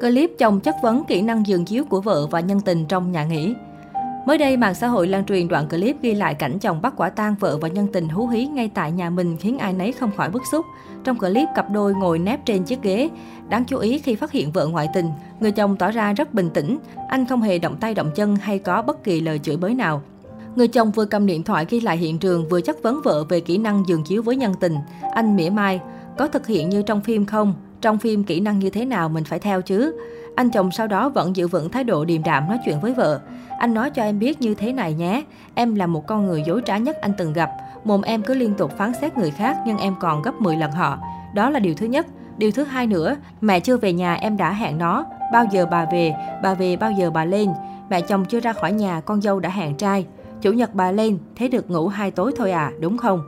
Clip chồng chất vấn kỹ năng giường chiếu của vợ và nhân tình trong nhà nghỉ. Mới đây, mạng xã hội lan truyền đoạn clip ghi lại cảnh chồng bắt quả tang vợ và nhân tình hú hí ngay tại nhà mình khiến ai nấy không khỏi bức xúc. Trong clip, cặp đôi ngồi nép trên chiếc ghế. Đáng chú ý khi phát hiện vợ ngoại tình, người chồng tỏ ra rất bình tĩnh. Anh không hề động tay động chân hay có bất kỳ lời chửi bới nào. Người chồng vừa cầm điện thoại ghi lại hiện trường vừa chất vấn vợ về kỹ năng giường chiếu với nhân tình. Anh mỉa mai, có thực hiện như trong phim không? Trong phim kỹ năng như thế nào mình phải theo chứ? Anh chồng sau đó vẫn giữ vững thái độ điềm đạm nói chuyện với vợ. Anh nói cho em biết như thế này nhé. Em là một con người dối trá nhất anh từng gặp. Mồm em cứ liên tục phán xét người khác nhưng em còn gấp 10 lần họ. Đó là điều thứ nhất. Điều thứ hai nữa, mẹ chưa về nhà em đã hẹn nó. Bao giờ bà về, bà về bao giờ bà lên. Mẹ chồng chưa ra khỏi nhà, con dâu đã hẹn trai. Chủ nhật bà lên, thế được ngủ hai tối thôi à, đúng không?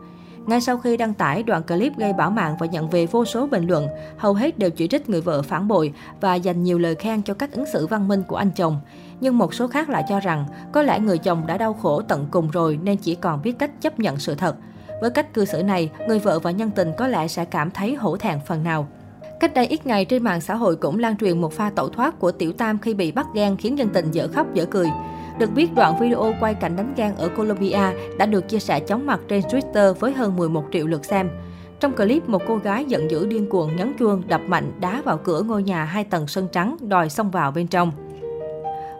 Ngay sau khi đăng tải đoạn clip gây bão mạng và nhận về vô số bình luận, hầu hết đều chỉ trích người vợ phản bội và dành nhiều lời khen cho cách ứng xử văn minh của anh chồng. Nhưng một số khác lại cho rằng có lẽ người chồng đã đau khổ tận cùng rồi nên chỉ còn biết cách chấp nhận sự thật. Với cách cư xử này, người vợ và nhân tình có lẽ sẽ cảm thấy hổ thẹn phần nào. Cách đây ít ngày trên mạng xã hội cũng lan truyền một pha tẩu thoát của Tiểu Tam khi bị bắt ghen khiến nhân tình dở khóc dở cười. Được biết, đoạn video quay cảnh đánh ghen ở Colombia đã được chia sẻ chóng mặt trên Twitter với hơn 11 triệu lượt xem. Trong clip, một cô gái giận dữ điên cuồng nhấn chuông, đập mạnh, đá vào cửa ngôi nhà hai tầng sân trắng, đòi xông vào bên trong.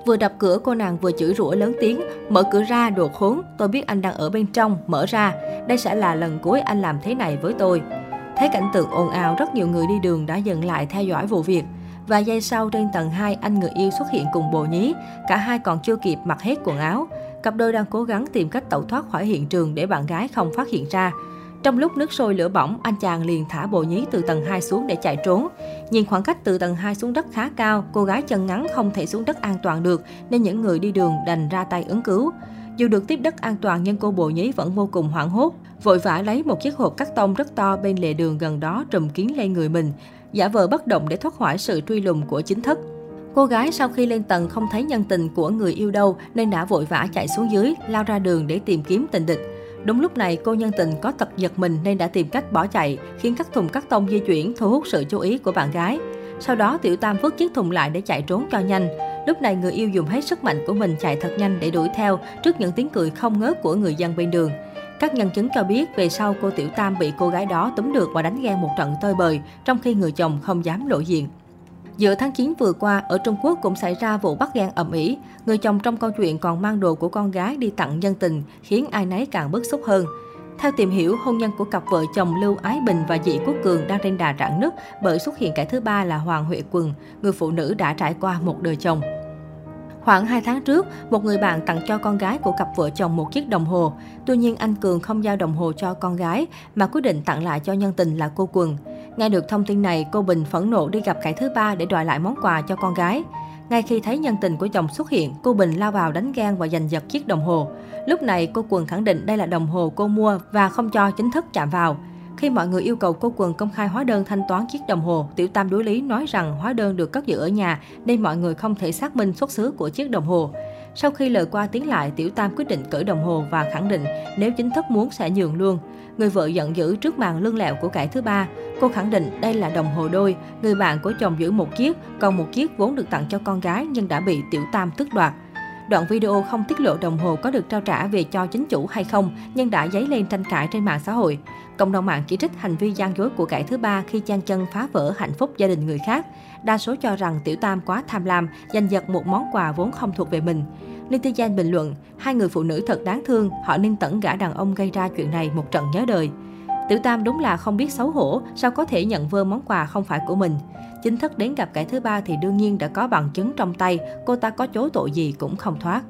Vừa đập cửa, cô nàng vừa chửi rủa lớn tiếng, mở cửa ra, đồ khốn, tôi biết anh đang ở bên trong, mở ra. Đây sẽ là lần cuối anh làm thế này với tôi. Thấy cảnh tượng ồn ào, rất nhiều người đi đường đã dừng lại theo dõi vụ việc. Và giây sau trên tầng 2, anh người yêu xuất hiện cùng bồ nhí. Cả hai còn chưa kịp mặc hết quần áo. Cặp đôi đang cố gắng tìm cách tẩu thoát khỏi hiện trường để bạn gái không phát hiện ra. Trong lúc nước sôi lửa bỏng, anh chàng liền thả bồ nhí từ tầng 2 xuống để chạy trốn. Nhìn khoảng cách từ tầng 2 xuống đất khá cao, cô gái chân ngắn không thể xuống đất an toàn được nên những người đi đường đành ra tay ứng cứu. Dù được tiếp đất an toàn nhưng cô bồ nhí vẫn vô cùng hoảng hốt, vội vã lấy một chiếc hộp cắt tông rất to bên lề đường gần đó trùm kín lên người mình, giả vờ bất động để thoát khỏi sự truy lùng của chính thất. Cô gái sau khi lên tầng không thấy nhân tình của người yêu đâu nên đã vội vã chạy xuống dưới, lao ra đường để tìm kiếm tình địch. Đúng lúc này, cô nhân tình có tật giật mình nên đã tìm cách bỏ chạy, khiến các thùng cắt tông di chuyển thu hút sự chú ý của bạn gái. Sau đó, Tiểu Tam vứt chiếc thùng lại để chạy trốn cho nhanh. Lúc này, người yêu dùng hết sức mạnh của mình chạy thật nhanh để đuổi theo trước những tiếng cười không ngớt của người dân bên đường. Các nhân chứng cho biết về sau cô Tiểu Tam bị cô gái đó túm được và đánh ghen một trận tơi bời, trong khi người chồng không dám lộ diện. Giữa tháng 9 vừa qua, ở Trung Quốc cũng xảy ra vụ bắt ghen ầm ĩ. Người chồng trong câu chuyện còn mang đồ của con gái đi tặng nhân tình, khiến ai nấy càng bức xúc hơn. Theo tìm hiểu, hôn nhân của cặp vợ chồng Lưu Ái Bình và Dị Quốc Cường đang trên đà rạn nứt bởi xuất hiện kẻ thứ ba là Hoàng Huệ Quần, người phụ nữ đã trải qua một đời chồng. Khoảng 2 tháng trước, một người bạn tặng cho con gái của cặp vợ chồng một chiếc đồng hồ. Tuy nhiên, anh Cường không giao đồng hồ cho con gái, mà quyết định tặng lại cho nhân tình là cô Quần. Nghe được thông tin này, cô Bình phẫn nộ đi gặp kẻ thứ ba để đòi lại món quà cho con gái. Ngay khi thấy nhân tình của chồng xuất hiện, cô Bình lao vào đánh ghen và giành giật chiếc đồng hồ. Lúc này, cô Quần khẳng định đây là đồng hồ cô mua và không cho chính thức chạm vào. Khi mọi người yêu cầu cô Quần công khai hóa đơn thanh toán chiếc đồng hồ, Tiểu Tam đối lý nói rằng hóa đơn được cất giữ ở nhà nên mọi người không thể xác minh xuất xứ của chiếc đồng hồ. Sau khi lời qua tiếng lại, Tiểu Tam quyết định cởi đồng hồ và khẳng định nếu chính thức muốn sẽ nhường luôn. Người vợ giận dữ trước màn lương lẹo của kẻ thứ ba. Cô khẳng định đây là đồng hồ đôi, người bạn của chồng giữ một chiếc, còn một chiếc vốn được tặng cho con gái nhưng đã bị Tiểu Tam tước đoạt. Đoạn video không tiết lộ đồng hồ có được trao trả về cho chính chủ hay không, nhưng đã dấy lên tranh cãi trên mạng xã hội. Cộng đồng mạng chỉ trích hành vi gian dối của kẻ thứ ba khi chan chân phá vỡ hạnh phúc gia đình người khác. Đa số cho rằng Tiểu Tam quá tham lam, giành giật một món quà vốn không thuộc về mình. Netizen bình luận, hai người phụ nữ thật đáng thương, họ nên tẩn gã đàn ông gây ra chuyện này một trận nhớ đời. Tiểu Tam đúng là không biết xấu hổ, sao có thể nhận vơ món quà không phải của mình. Chính thức đến gặp kẻ thứ ba thì đương nhiên đã có bằng chứng trong tay, cô ta có chối tội gì cũng không thoát.